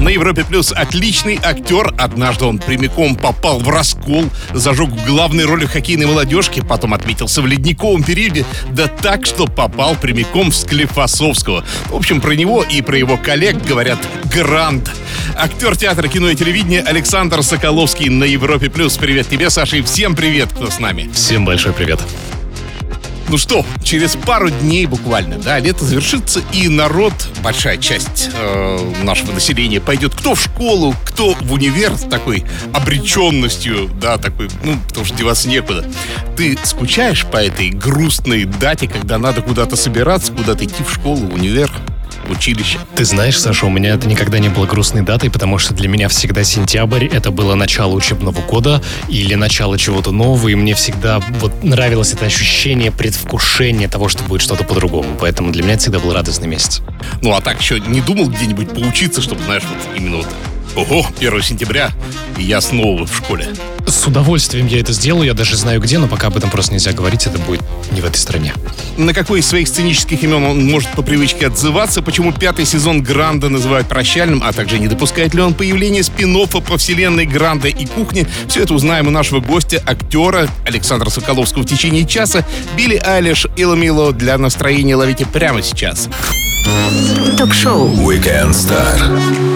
На Европе Плюс отличный актер. Однажды он прямиком попал в раскол, зажег в главной роли хоккейной молодежки, потом отметился в ледниковом периоде, да так, что попал прямиком в Склифосовского. В общем, про него и про его коллег говорят «Грант». Актер театра, кино и телевидения Александр Соколовский на Европе Плюс. Привет тебе, Саша, и всем привет, кто с нами. Всем большой привет. Ну что, через пару дней буквально, да, лето завершится, и народ, большая часть э, нашего населения пойдет кто в школу, кто в универ с такой обреченностью, да, такой, ну, потому что деваться некуда. Ты скучаешь по этой грустной дате, когда надо куда-то собираться, куда-то идти в школу, в универ? Училище. Ты знаешь, Саша, у меня это никогда не было грустной датой, потому что для меня всегда сентябрь — это было начало учебного года или начало чего-то нового, и мне всегда вот нравилось это ощущение предвкушения того, что будет что-то по-другому. Поэтому для меня это всегда был радостный месяц. Ну, а так еще не думал где-нибудь поучиться, чтобы, знаешь, вот именно вот Ого, 1 сентября, и я снова в школе. С удовольствием я это сделаю, я даже знаю где, но пока об этом просто нельзя говорить, это будет не в этой стране. На какой из своих сценических имен он может по привычке отзываться, почему пятый сезон Гранда называют прощальным, а также не допускает ли он появление спин по вселенной Гранда и кухни, все это узнаем у нашего гостя, актера Александра Соколовского в течение часа. Билли Айлиш и Ламило для настроения ловите прямо сейчас. Ток-шоу Weekend Star.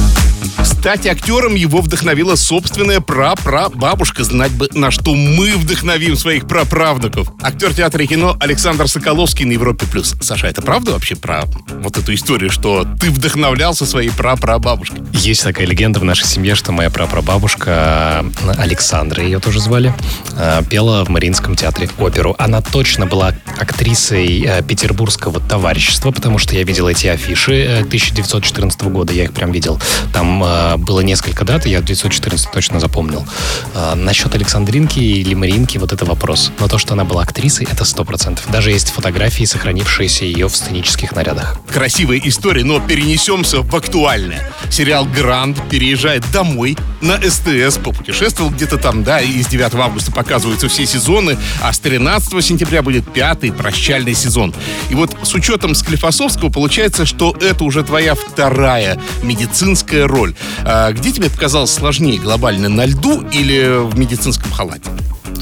Стать актером его вдохновила собственная прапрабабушка. Знать бы, на что мы вдохновим своих праправнуков. Актер театра и кино Александр Соколовский на Европе+. плюс. Саша, это правда вообще про вот эту историю, что ты вдохновлялся своей прапрабабушкой? Есть такая легенда в нашей семье, что моя прапрабабушка, Александра ее тоже звали, э, пела в Мариинском театре оперу. Она точно была актрисой э, петербургского товарищества, потому что я видел эти афиши 1914 э, года, я их прям видел. Там было несколько дат, я 914 точно запомнил. А, насчет Александринки или Маринки вот это вопрос. Но то, что она была актрисой, это сто процентов. Даже есть фотографии, сохранившиеся ее в сценических нарядах. Красивая история, но перенесемся в актуальное. Сериал «Гранд» переезжает домой на СТС, попутешествовал где-то там, да, и с 9 августа показываются все сезоны, а с 13 сентября будет пятый прощальный сезон. И вот с учетом Склифосовского получается, что это уже твоя вторая медицинская роль. А где тебе показалось сложнее, глобально на льду или в медицинском халате?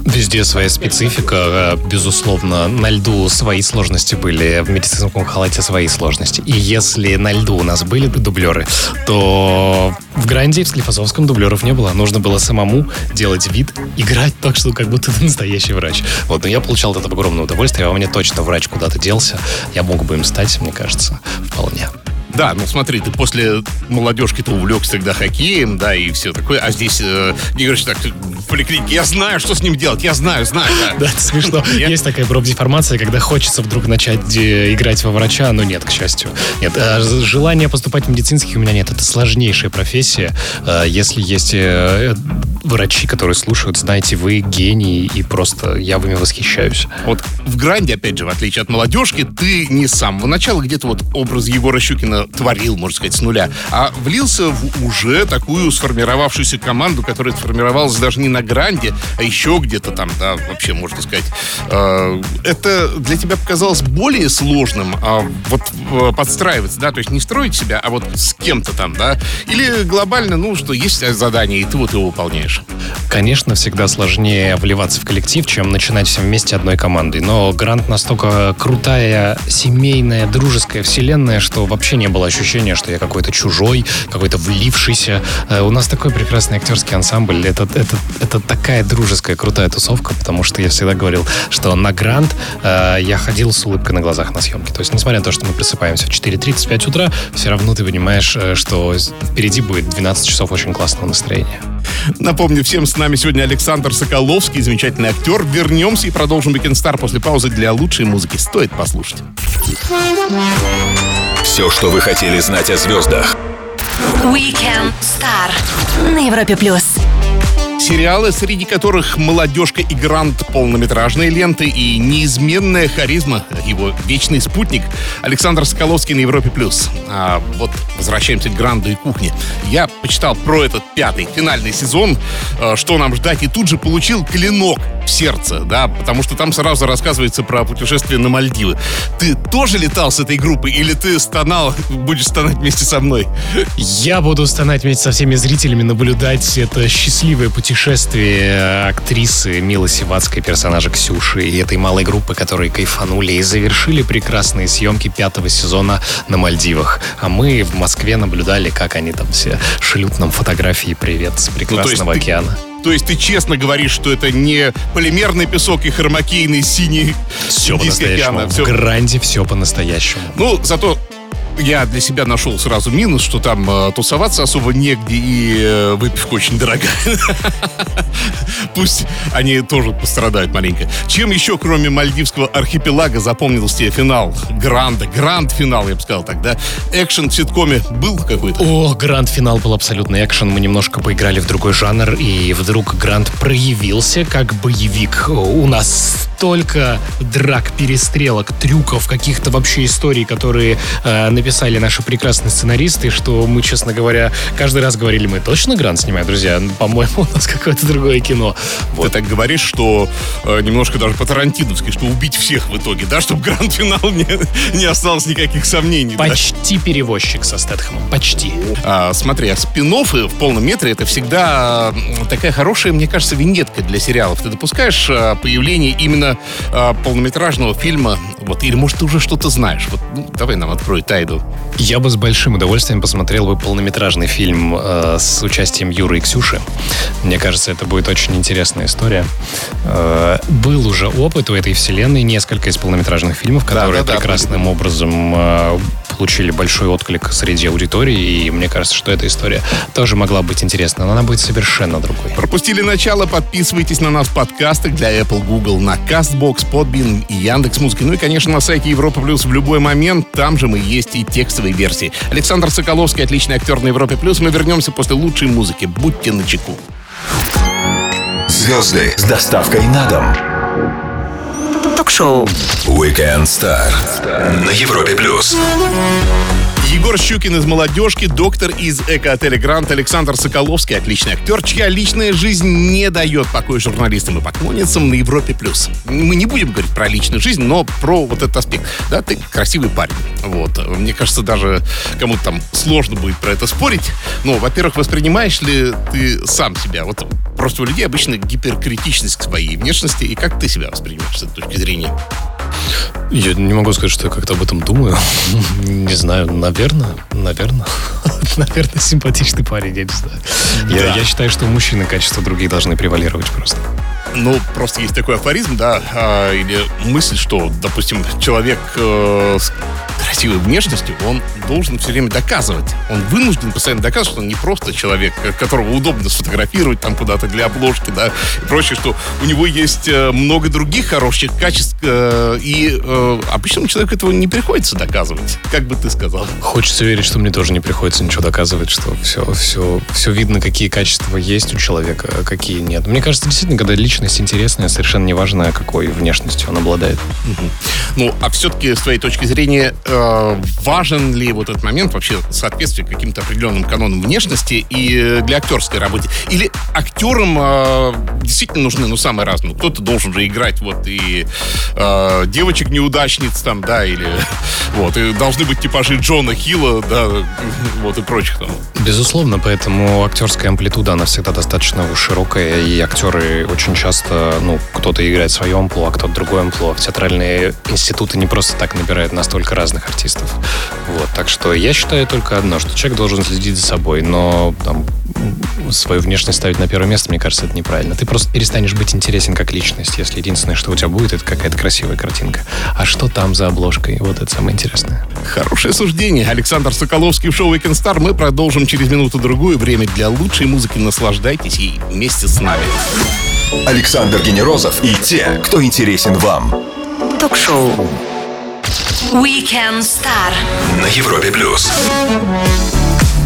Везде своя специфика, э, безусловно. На льду свои сложности были, в медицинском халате свои сложности. И если на льду у нас были дублеры, то в Гранде и в Склифосовском дублеров не было. Нужно было самому делать вид, играть так, что как будто ты настоящий врач. Вот, но я получал от этого огромное удовольствие, а у меня точно врач куда-то делся. Я мог бы им стать, мне кажется, вполне. Да, ну смотри, ты после молодежки-то увлекся тогда хоккеем, да, и все такое, а здесь э, не говоришь так, в поликлинике, я знаю, что с ним делать, я знаю, знаю, да. Да, смешно. Есть такая профдеформация, когда хочется вдруг начать э, играть во врача, но нет, к счастью. Нет, а желания поступать в медицинский у меня нет, это сложнейшая профессия. Э, если есть э, врачи, которые слушают, знаете, вы гений, и просто я вами восхищаюсь. Вот в Гранде, опять же, в отличие от молодежки, ты не с самого начала где-то вот образ Егора Щукина творил, можно сказать, с нуля, а влился в уже такую сформировавшуюся команду, которая сформировалась даже не на Гранде, а еще где-то там, да, вообще, можно сказать. Э, это для тебя показалось более сложным, а вот э, подстраиваться, да, то есть не строить себя, а вот с кем-то там, да, или глобально, ну, что есть задание, и ты вот его выполняешь? Конечно, всегда сложнее вливаться в коллектив, чем начинать всем вместе одной командой, но Грант настолько крутая, семейная, дружеская вселенная, что вообще не было ощущения, что я какой-то чужой, какой-то влившийся. Э, у нас такой прекрасный актерский ансамбль. Это, это, это такая дружеская, крутая тусовка, потому что я всегда говорил, что на Грант э, я ходил с улыбкой на глазах на съемке. То есть, несмотря на то, что мы просыпаемся в 4.35 утра, все равно ты понимаешь, э, что впереди будет 12 часов очень классного настроения. Напомню, всем с нами сегодня Александр Соколовский, замечательный актер. Вернемся и продолжим Weekend Star после паузы для лучшей музыки. Стоит послушать. Все, что вы хотели знать о звездах. Weekend Star на Европе плюс сериалы, среди которых «Молодежка» и «Грант» полнометражные ленты и неизменная харизма, его вечный спутник Александр Соколовский на Европе+. плюс. А вот возвращаемся к Гранду и кухне. Я почитал про этот пятый, финальный сезон, э, что нам ждать, и тут же получил клинок в сердце, да, потому что там сразу рассказывается про путешествие на Мальдивы. Ты тоже летал с этой группой или ты стонал, будешь стонать вместе со мной? Я буду стонать вместе со всеми зрителями, наблюдать это счастливое путешествие актрисы Милы Сивацкой, персонажа Ксюши и этой малой группы, которые кайфанули и завершили прекрасные съемки пятого сезона на Мальдивах. А мы в Москве наблюдали, как они там все шлют нам фотографии «Привет» с прекрасного ты- океана. То есть ты честно говоришь, что это не полимерный песок и хромакейный синий Все по-настоящему. В всё- Гранде все по-настоящему. Ну, зато я для себя нашел сразу минус, что там э, тусоваться особо негде, и э, выпивка очень дорогая. Пусть они тоже пострадают маленько. Чем еще, кроме Мальдивского архипелага, запомнился тебе финал Гранда? Гранд-финал, я бы сказал тогда. Экшен в ситкоме был какой-то? О, гранд-финал был абсолютно экшен. Мы немножко поиграли в другой жанр, и вдруг гранд проявился как боевик. У нас столько драк, перестрелок, трюков, каких-то вообще историй, которые э, написали наши прекрасные сценаристы, что мы, честно говоря, каждый раз говорили, мы точно гранд снимаем, друзья? Ну, По-моему, у нас какое-то другое кино. Ты так говоришь, что э, немножко даже по-тарантиновски, что убить всех в итоге, да, чтобы гранд-финал не, не осталось никаких сомнений. да? Почти перевозчик со Стэтхэмом. Почти. А, смотри, а спин в полном метре это всегда такая хорошая, мне кажется, виньетка для сериалов. Ты допускаешь а, появление именно а, полнометражного фильма, вот, или может ты уже что-то знаешь? Вот, ну, давай нам открой Я бы с большим удовольствием посмотрел бы полнометражный фильм э, с участием Юры и Ксюши. Мне кажется, это будет очень интересная история. Э, был уже опыт у этой вселенной, несколько из полнометражных фильмов, которые да, да, прекрасным образом э, получили большой отклик среди аудитории, и мне кажется, что эта история тоже могла быть интересна, но она будет совершенно другой. Пропустили начало, подписывайтесь на нас в подкастах для Apple, Google, на CastBox, Podbean и Яндекс.Музыки. Ну и, конечно, на сайте Европа Плюс в любой момент. Там же мы есть и текстовые версии. Александр Соколовский, отличный актер на Европе Плюс. Мы вернемся после лучшей музыки. Будьте начеку. Звезды с доставкой на дом. Ток-шоу. Weekend Star на Европе плюс. Егор Щукин из «Молодежки», доктор из эко-отеля «Грант», Александр Соколовский, отличный актер, чья личная жизнь не дает покоя журналистам и поклонницам на Европе+. плюс. Мы не будем говорить про личную жизнь, но про вот этот аспект. Да, ты красивый парень. Вот. Мне кажется, даже кому-то там сложно будет про это спорить. Но, во-первых, воспринимаешь ли ты сам себя? Вот просто у людей обычно гиперкритичность к своей внешности. И как ты себя воспринимаешь с этой точки зрения? Я не могу сказать, что я как-то об этом думаю. Не знаю, наверное, наверное. Наверное, симпатичный парень, я не знаю. Я, я считаю, что мужчины качества других должны превалировать просто. Ну, просто есть такой афоризм, да, а, или мысль, что, допустим, человек э, с красивой внешностью, он должен все время доказывать. Он вынужден постоянно доказывать, что он не просто человек, э, которого удобно сфотографировать там куда-то для обложки, да, и прочее, что у него есть э, много других хороших качеств, э, и э, обычному человеку этого не приходится доказывать. Как бы ты сказал? Хочется верить, что мне тоже не приходится ничего доказывать, что все, все, все видно, какие качества есть у человека, а какие нет. Мне кажется, действительно, когда личность интересная, совершенно неважно, какой внешностью он обладает. Ну, а все-таки с твоей точки зрения, э, важен ли вот этот момент вообще соответствие каким-то определенным канонам внешности и э, для актерской работы? Или актерам э, действительно нужны, ну, самые разные? Кто-то должен же играть вот и э, девочек-неудачниц там, да, или вот, и должны быть типажи Джона Хилла, да, вот и прочих там. Безусловно, поэтому актерская амплитуда, она всегда достаточно широкая, и актеры очень часто, ну, кто-то играет свое а кто-то другое амплуа. Театральные институты не просто так набирают настолько разных артистов. Вот, так что я считаю только одно, что человек должен следить за собой, но там, свою внешность ставить на первое место, мне кажется, это неправильно. Ты просто перестанешь быть интересен как личность, если единственное, что у тебя будет, это какая-то красивая картинка. А что там за обложкой? Вот это самое интересное. Хорошее суждение. Александр Соколовский в шоу Weekend Star. Мы продолжим через минуту-другую. Время для лучшей музыки. Наслаждайтесь ей вместе с нами. Александр Генерозов и те, кто интересен вам Ток-шоу. Weekend Star. на Европе плюс.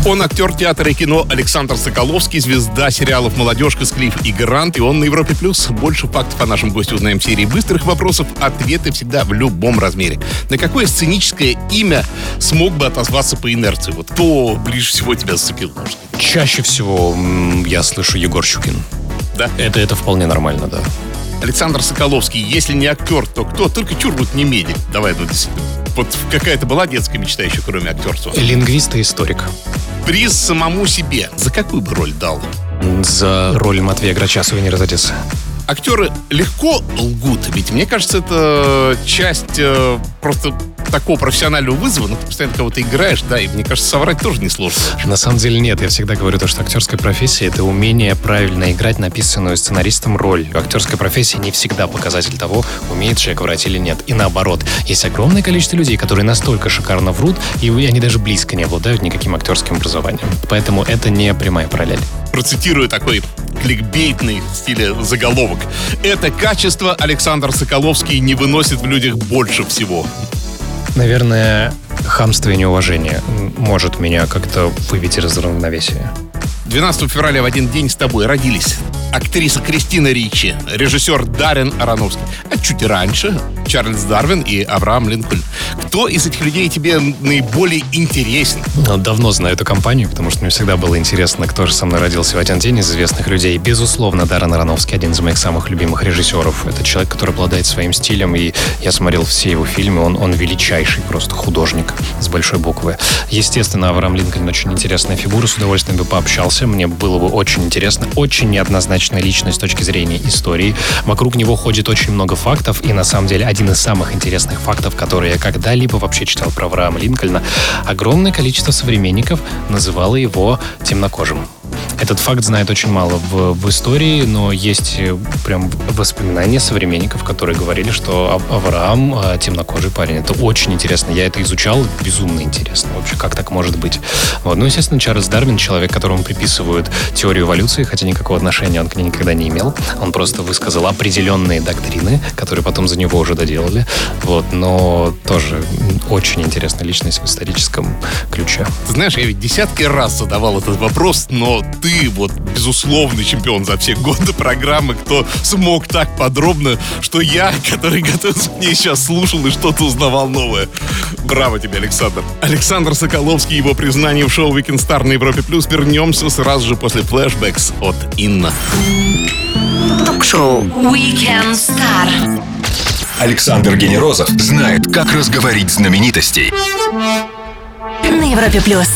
Он актер театра и кино Александр Соколовский, звезда сериалов «Молодежка», «Склиф» и «Грант». И он на Европе+. плюс. Больше фактов о нашем госте узнаем в серии быстрых вопросов. Ответы всегда в любом размере. На какое сценическое имя смог бы отозваться по инерции? Вот кто ближе всего тебя зацепил? Чаще всего я слышу Егор Щукин. Да? Это, это вполне нормально, да. Александр Соколовский, если не актер, то кто? Только чур вот не медик. Давай, ну. Вот какая-то была детская мечта еще, кроме актерства. Лингвист и историк. Приз самому себе. За какую бы роль дал? За роль Матвея Грача «Сувенир из Одессы». Актеры легко лгут, ведь мне кажется, это часть э, просто такого профессионального вызова, ну, ты постоянно кого-то играешь, да, и мне кажется, соврать тоже несложно. На самом деле нет. Я всегда говорю то, что актерская профессия — это умение правильно играть написанную сценаристом роль. Актерская профессия не всегда показатель того, умеет человек врать или нет. И наоборот, есть огромное количество людей, которые настолько шикарно врут, и они даже близко не обладают никаким актерским образованием. Поэтому это не прямая параллель. Процитирую такой кликбейтный в стиле заголовок. Это качество Александр Соколовский не выносит в людях больше всего. Наверное, хамство и неуважение может меня как-то вывести из равновесия. 12 февраля в один день с тобой родились актриса Кристина Ричи, режиссер Даррен Ароновский, а чуть раньше Чарльз Дарвин и Авраам Линкольн. Кто из этих людей тебе наиболее интересен? Ну, Давно знаю эту компанию, потому что мне всегда было интересно, кто же со мной родился в один день из известных людей. Безусловно, Даррен Ароновский один из моих самых любимых режиссеров. Это человек, который обладает своим стилем, и я смотрел все его фильмы. Он, он величайший просто художник с большой буквы. Естественно, Авраам Линкольн очень интересная фигура, с удовольствием бы пообщался. Мне было бы очень интересно. Очень неоднозначная личность с точки зрения истории. Вокруг него ходит очень много фактов, и на самом деле один из самых интересных фактов, которые я когда-либо вообще читал про Авраама Линкольна, огромное количество современников называло его темнокожим. Этот факт знает очень мало в, в истории, но есть э, прям воспоминания современников, которые говорили, что Ав- Авраам э, темнокожий парень. Это очень интересно. Я это изучал, безумно интересно. Вообще, как так может быть? Вот. Ну, естественно, Чарльз Дарвин, человек, которому приписывают теорию эволюции, хотя никакого отношения он к ней никогда не имел. Он просто высказал определенные доктрины, которые потом за него уже доделали. Вот. Но тоже очень интересная личность в историческом ключе. Знаешь, я ведь десятки раз задавал этот вопрос, но ты вот безусловный чемпион за все годы программы, кто смог так подробно, что я, который готовился к ней сейчас слушал и что-то узнавал новое. Браво тебе, Александр. Александр Соколовский, его признание в шоу Weekend Star на Европе Плюс. Вернемся сразу же после флешбэкс от Инна. Ток-шоу Weekend Star. Александр Генерозов знает, как разговорить знаменитостей. На Европе плюс.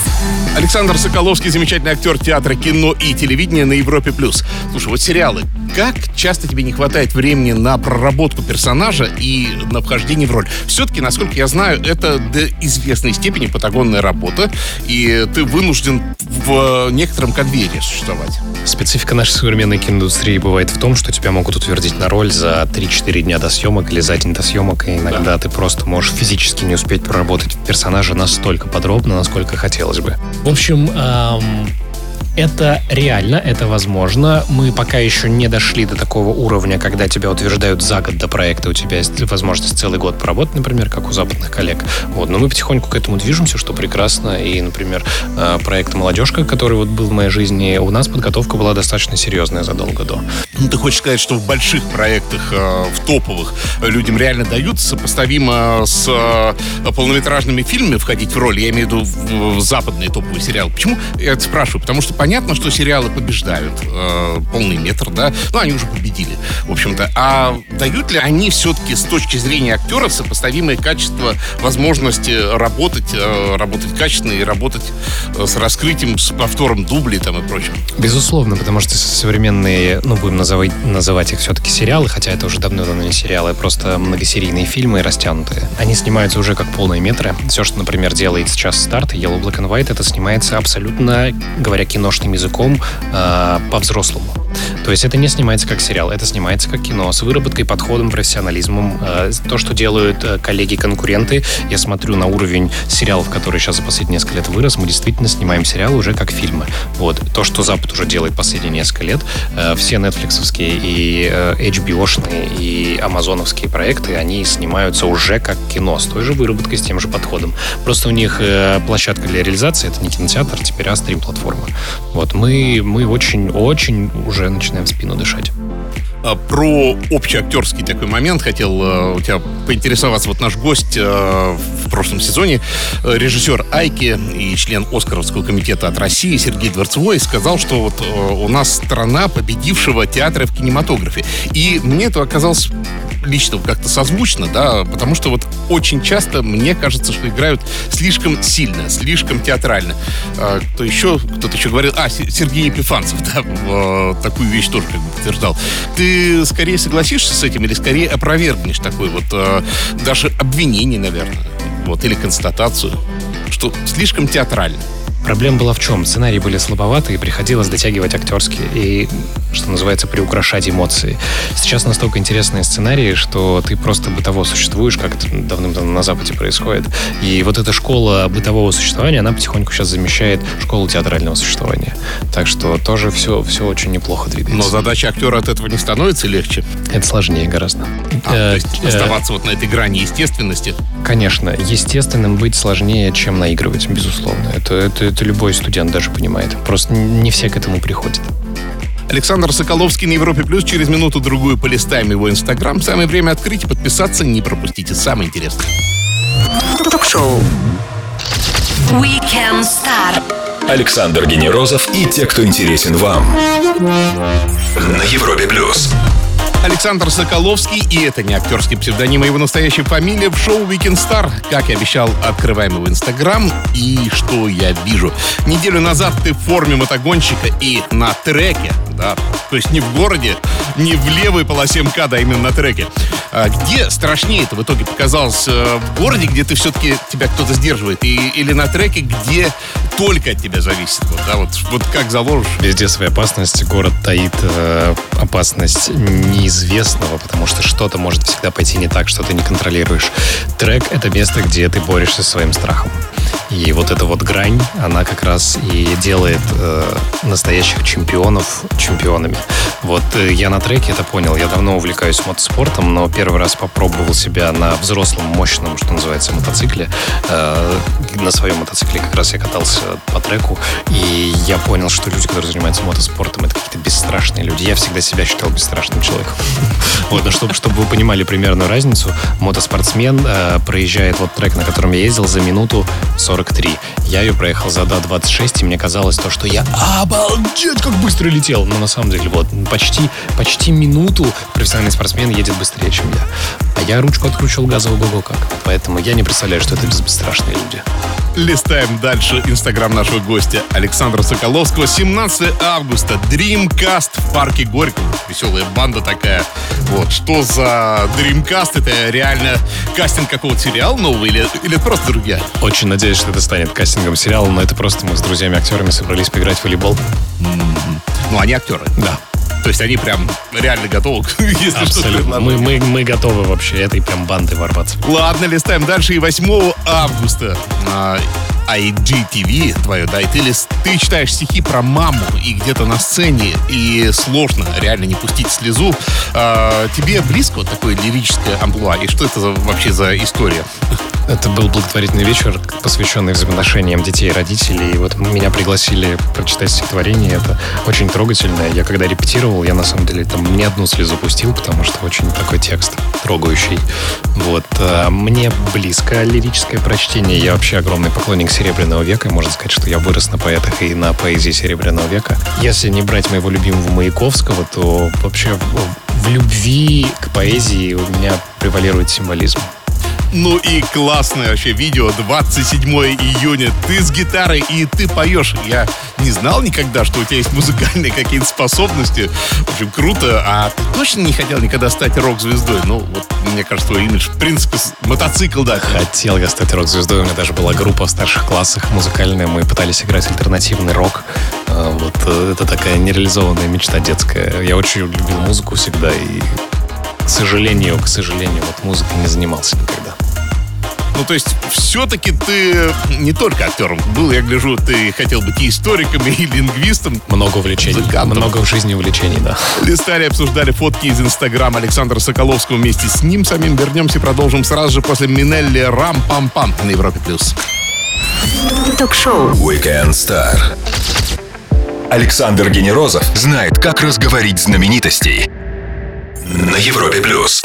Александр Соколовский, замечательный актер театра, кино и телевидения на Европе+. плюс. Слушай, вот сериалы. Как часто тебе не хватает времени на проработку персонажа и на вхождение в роль? Все-таки, насколько я знаю, это до известной степени патагонная работа, и ты вынужден в некотором конвейере существовать. Специфика нашей современной киноиндустрии бывает в том, что тебя могут утвердить на роль за 3-4 дня до съемок или за день до съемок, и иногда ты просто можешь физически не успеть проработать персонажа настолько подробно, насколько хотелось бы. В общем, эм, это реально, это возможно. Мы пока еще не дошли до такого уровня, когда тебя утверждают за год до проекта, у тебя есть возможность целый год поработать, например, как у западных коллег. Вот. Но мы потихоньку к этому движемся, что прекрасно. И, например, э, проект «Молодежка», который вот был в моей жизни, у нас подготовка была достаточно серьезная задолго до. Ну, ты хочешь сказать, что в больших проектах, э, в топовых, людям реально дают сопоставимо с э, полнометражными фильмами входить в роль? Я имею в виду в, западные топовые сериалы. Почему я это спрашиваю? Потому что понятно, что сериалы побеждают. Э, полный метр, да? Ну, они уже победили, в общем-то. А дают ли они все-таки с точки зрения актеров сопоставимые качества, возможности работать, э, работать качественно и работать э, с раскрытием, с повтором дублей там и прочим? Безусловно, потому что современные, ну, будем называть, называть их все-таки сериалы, хотя это уже давно-давно не сериалы, а просто многосерийные фильмы растянутые. Они снимаются уже как полные метры. Все, что, например, делает сейчас старт, Yellow Black and White, это снимается абсолютно, говоря киношным языком э, по-взрослому. То есть это не снимается как сериал, это снимается как кино с выработкой, подходом, профессионализмом. Э, то, что делают э, коллеги-конкуренты, я смотрю на уровень сериалов, который сейчас за последние несколько лет вырос, мы действительно снимаем сериалы уже как фильмы. Вот. То, что Запад уже делает последние несколько лет, э, все нетфликсовские и HBO-шные и амазоновские проекты, они снимаются уже как кино, с той же выработкой, с тем же подходом. Просто у них площадка для реализации, это не кинотеатр, теперь а стрим-платформа. Вот. Мы, мы очень-очень уже начинаем в спину дышать. А, про общеактерский такой момент хотел э, у тебя поинтересоваться. Вот наш гость э, в прошлом сезоне, э, режиссер Айки и член Оскаровского комитета от России Сергей Дворцевой сказал, что вот у нас страна победившего театра в кинематографе. И мне это оказалось лично как-то созвучно, да, потому что вот очень часто мне кажется, что играют слишком сильно, слишком театрально. А, еще, кто-то еще говорил, а, Сергей Епифанцев, да, такую вещь тоже как бы подтверждал. Ты скорее согласишься с этим или скорее опровергнешь такой вот а, даже обвинение, наверное, вот, или констатацию, что слишком театрально? Проблема была в чем? Сценарии были слабоваты, и приходилось дотягивать актерские и, что называется, приукрашать эмоции. Сейчас настолько интересные сценарии, что ты просто бытово существуешь, как это давным-давно на Западе происходит. И вот эта школа бытового существования, она потихоньку сейчас замещает школу театрального существования. Так что тоже все, все очень неплохо двигается. Но задача актера от этого не становится легче? Это сложнее гораздо. А, э, то есть э, оставаться вот на этой грани естественности? Конечно. Естественным быть сложнее, чем наигрывать, безусловно. Это, это, это любой студент даже понимает. Просто не все к этому приходят. Александр Соколовский на Европе Плюс. Через минуту-другую полистаем его Инстаграм. Самое время открыть и подписаться. Не пропустите самое интересное. Ток-шоу. Weekend Star. Александр Генерозов и те, кто интересен вам. На Европе Плюс. Александр Соколовский, и это не актерский псевдоним, а его настоящая фамилия в шоу Weekend Star. Как и обещал, открываем его Инстаграм. И что я вижу? Неделю назад ты в форме мотогонщика и на треке, да, то есть не в городе, не в левой полосе МКАДа, а именно на треке. А где страшнее это в итоге показалось? Э, в городе, где ты все-таки тебя кто-то сдерживает, и, или на треке, где только от тебя зависит. Вот, да, вот, вот как заложишь. Везде своя опасность. Город таит э, опасность неизвестного, потому что что-то может всегда пойти не так, что ты не контролируешь. Трек — это место, где ты борешься со своим страхом. И вот эта вот грань, она как раз и делает э, настоящих чемпионов чемпионами. Вот э, я на треке это понял. Я давно увлекаюсь мотоспортом, но первый раз попробовал себя на взрослом, мощном, что называется, мотоцикле. Э, на своем мотоцикле как раз я катался по треку, и я понял, что люди, которые занимаются мотоспортом, это какие-то бесстрашные люди. Я всегда себя считал бесстрашным человеком. Вот, но чтобы, чтобы вы понимали примерную разницу, мотоспортсмен э, проезжает вот трек, на котором я ездил, за минуту 43. Я ее проехал за 2.26, и мне казалось то, что я обалдеть, как быстро летел. Но на самом деле, вот, почти, почти минуту профессиональный спортсмен едет быстрее, чем я. А я ручку откручивал газа ого-го как. Поэтому я не представляю, что это бесстрашные люди. Листаем дальше инстаграм нашего гостя Александра Соколовского. 17 августа. Dreamcast в парке Горького. Веселая банда такая. Вот. Что за Dreamcast? Это реально кастинг какого-то сериала нового или, или просто другие? Очень надеюсь, что это станет кастингом сериала, но это просто мы с друзьями-актерами собрались поиграть в волейбол. Mm-hmm. Ну, они актеры. Да. То есть они прям реально готовы, если что-то мы, мы, мы готовы вообще этой прям банды ворваться. Ладно, листаем дальше. И 8 августа на IGTV твое, да, и ты, читаешь стихи про маму, и где-то на сцене, и сложно реально не пустить слезу. А, тебе близко вот такое лирическое амплуа? И что это за, вообще за история? Это был благотворительный вечер, посвященный взаимоотношениям детей и родителей. И вот меня пригласили прочитать стихотворение. Это очень трогательное. Я когда репетировал, я на самом деле там не одну слезу пустил, потому что очень такой текст трогающий. Вот. А мне близко лирическое прочтение. Я вообще огромный поклонник Серебряного века. Можно сказать, что я вырос на поэтах и на поэзии Серебряного века. Если не брать моего любимого Маяковского, то вообще в любви к поэзии у меня превалирует символизм. Ну и классное вообще видео, 27 июня. Ты с гитарой и ты поешь. Я не знал никогда, что у тебя есть музыкальные какие-то способности. В общем, круто. А ты точно не хотел никогда стать рок-звездой? Ну, вот, мне кажется, твой имидж, в принципе, мотоцикл, да. Хотел я стать рок-звездой. У меня даже была группа в старших классах музыкальная. Мы пытались играть альтернативный рок. А, вот э, это такая нереализованная мечта детская. Я очень любил музыку всегда и, к сожалению, к сожалению, вот музыкой не занимался никогда. Ну, то есть, все-таки ты не только актером был, я гляжу, ты хотел быть и историком, и лингвистом. Много увлечений. Музыкантом. Много в жизни увлечений, да. Листали, обсуждали фотки из Инстаграма Александра Соколовского вместе с ним самим. Вернемся и продолжим сразу же после Минелли Рам-Пам-Пам на Европе+. плюс. Ток-шоу. Weekend Star. Александр Генерозов знает, как разговорить знаменитостей на Европе плюс.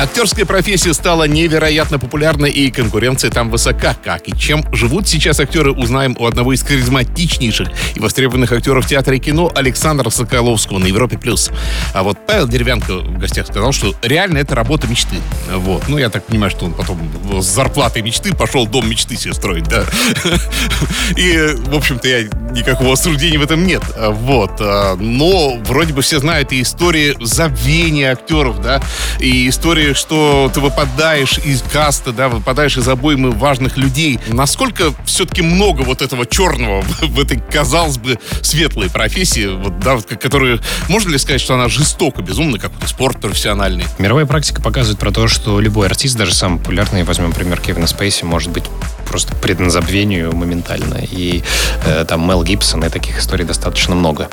Актерская профессия стала невероятно популярной, и конкуренция там высока. Как и чем живут сейчас актеры, узнаем у одного из харизматичнейших и востребованных актеров театра и кино Александра Соколовского на Европе+. плюс. А вот Павел Деревянко в гостях сказал, что реально это работа мечты. Вот. Ну, я так понимаю, что он потом с зарплатой мечты пошел дом мечты себе строить, да. И, в общем-то, я никакого осуждения в этом нет. Вот. А, Но вроде бы все знают и истории забвения актеров, да, и истории, что ты выпадаешь из каста, да, выпадаешь из обоймы важных людей. Насколько все-таки много вот этого черного в этой, казалось бы, светлой профессии, вот, да, вот, которую, можно ли сказать, что она жестоко, безумно, как вот спорт профессиональный? Мировая практика показывает про то, что любой артист, даже самый популярный, возьмем пример Кевина Спейси, может быть просто предан забвению моментально. И э, там Мел Гибсон, и таких историй достаточно много.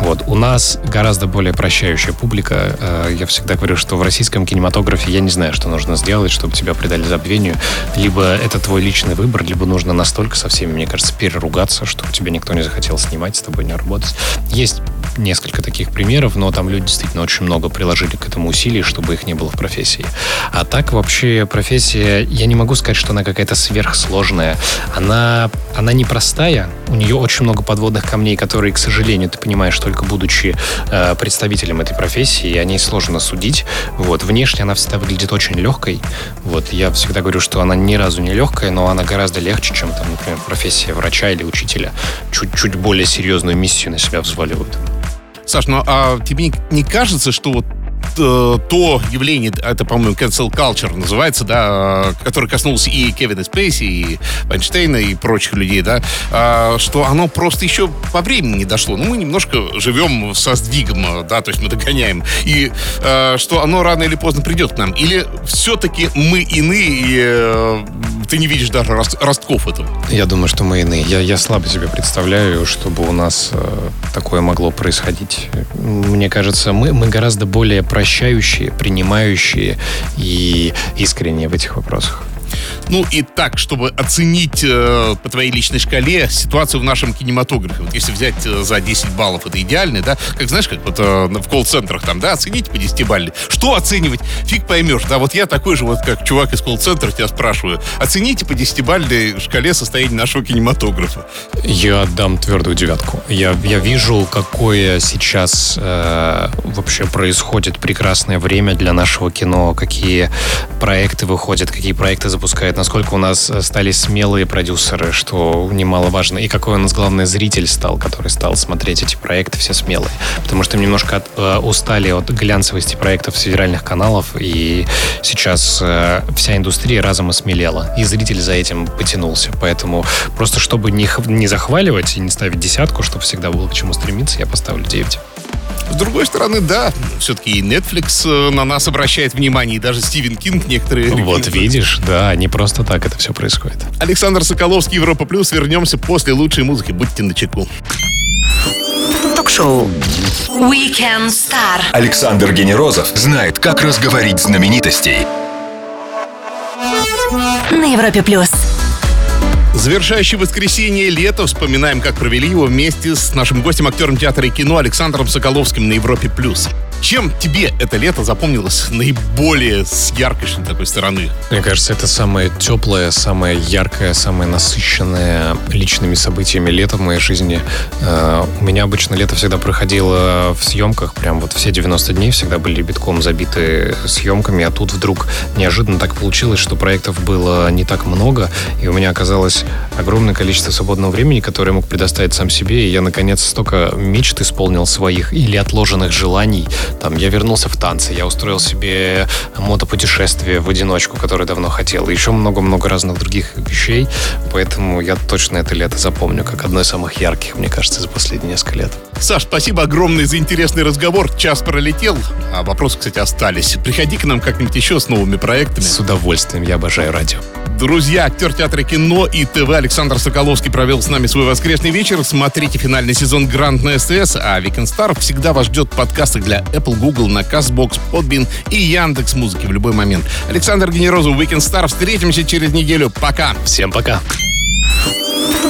Вот. У нас гораздо более прощающая публика. Э, я всегда говорю, что в российском кинематографе я не знаю, что нужно сделать, чтобы тебя предали забвению. Либо это твой личный выбор, либо нужно настолько со всеми, мне кажется, переругаться, чтобы тебе никто не захотел снимать, с тобой не работать. Есть несколько таких примеров, но там люди действительно очень много приложили к этому усилий, чтобы их не было в профессии. А так вообще профессия, я не могу сказать, что она какая-то сверхсложная. Она, она непростая, у нее очень много подводных камней, которые, к сожалению, ты понимаешь только будучи э, представителем этой профессии, и о ней сложно судить. Вот. Внешне она всегда выглядит очень легкой. Вот. Я всегда говорю, что она ни разу не легкая, но она гораздо легче, чем, там, например, профессия врача или учителя. Чуть-чуть более серьезную миссию на себя взваливают. Саш, ну а тебе не, кажется, что вот э, то явление, это, по-моему, cancel culture называется, да, э, которое коснулось и Кевина Спейси, и Вайнштейна, и прочих людей, да, э, что оно просто еще по времени не дошло. Ну, мы немножко живем со сдвигом, да, то есть мы догоняем. И что оно рано или поздно придет к нам. Или все-таки мы иные, и ты не видишь даже рост- ростков этого. Я думаю, что мы иные. Я, я слабо себе представляю, чтобы у нас э, такое могло происходить. Мне кажется, мы, мы гораздо более прощающие, принимающие и искренние в этих вопросах. Ну и так, чтобы оценить э, по твоей личной шкале ситуацию в нашем кинематографе. Вот если взять э, за 10 баллов, это идеальный, да? Как знаешь, как вот э, в колл-центрах там, да, оцените по 10 балле. Что оценивать? Фиг поймешь, да? Вот я такой же вот, как чувак из колл-центра тебя спрашиваю. Оцените по 10 бальной шкале состояние нашего кинематографа. Я отдам твердую девятку. Я, я вижу, какое сейчас э, вообще происходит прекрасное время для нашего кино, какие проекты выходят, какие проекты запускают, насколько у нас стали смелые продюсеры, что немаловажно, и какой у нас главный зритель стал, который стал смотреть эти проекты все смелые. Потому что немножко от, э, устали от глянцевости проектов с федеральных каналов, и сейчас э, вся индустрия разом осмелела, и зритель за этим потянулся. Поэтому просто чтобы не, не захваливать и не ставить десятку, чтобы всегда было к чему стремиться, я поставлю 9. С другой стороны, да, все-таки и Netflix э, на нас обращает внимание, и даже Стивен Кинг некоторые... Вот видишь, да, не просто так это все происходит. Александр Соколовский, Европа Плюс. Вернемся после лучшей музыки. Будьте начеку. Ток-шоу. Weekend Star. Александр Генерозов знает, как разговорить знаменитостей На Европе плюс. Завершающее воскресенье лето. Вспоминаем, как провели его вместе с нашим гостем, актером театра и кино Александром Соколовским на Европе+. плюс. Чем тебе это лето запомнилось наиболее с яркой такой стороны? Мне кажется, это самое теплое, самое яркое, самое насыщенное личными событиями лето в моей жизни. Э, У меня обычно лето всегда проходило в съемках, прям вот все 90 дней всегда были битком забиты съемками, а тут вдруг неожиданно так получилось, что проектов было не так много, и у меня оказалось огромное количество свободного времени, которое я мог предоставить сам себе, и я, наконец, столько мечт исполнил своих или отложенных желаний, Там я вернулся в танцы, я устроил себе мотопутешествие в одиночку, которое давно хотел. И еще много-много разных других вещей. Поэтому я точно это лето запомню как одно из самых ярких, мне кажется, за последние несколько лет. Саш, спасибо огромное за интересный разговор. Час пролетел, а вопросы, кстати, остались. Приходи к нам как-нибудь еще с новыми проектами. С удовольствием, я обожаю радио. Друзья, актер театра кино и ТВ Александр Соколовский провел с нами свой воскресный вечер. Смотрите финальный сезон Гранд на СТС, а Weekend Star всегда вас ждет подкасты для Apple, Google, на CastBox, Podbean и Яндекс Музыки в любой момент. Александр Генерозов, Weekend Star. Встретимся через неделю. Пока. Всем пока.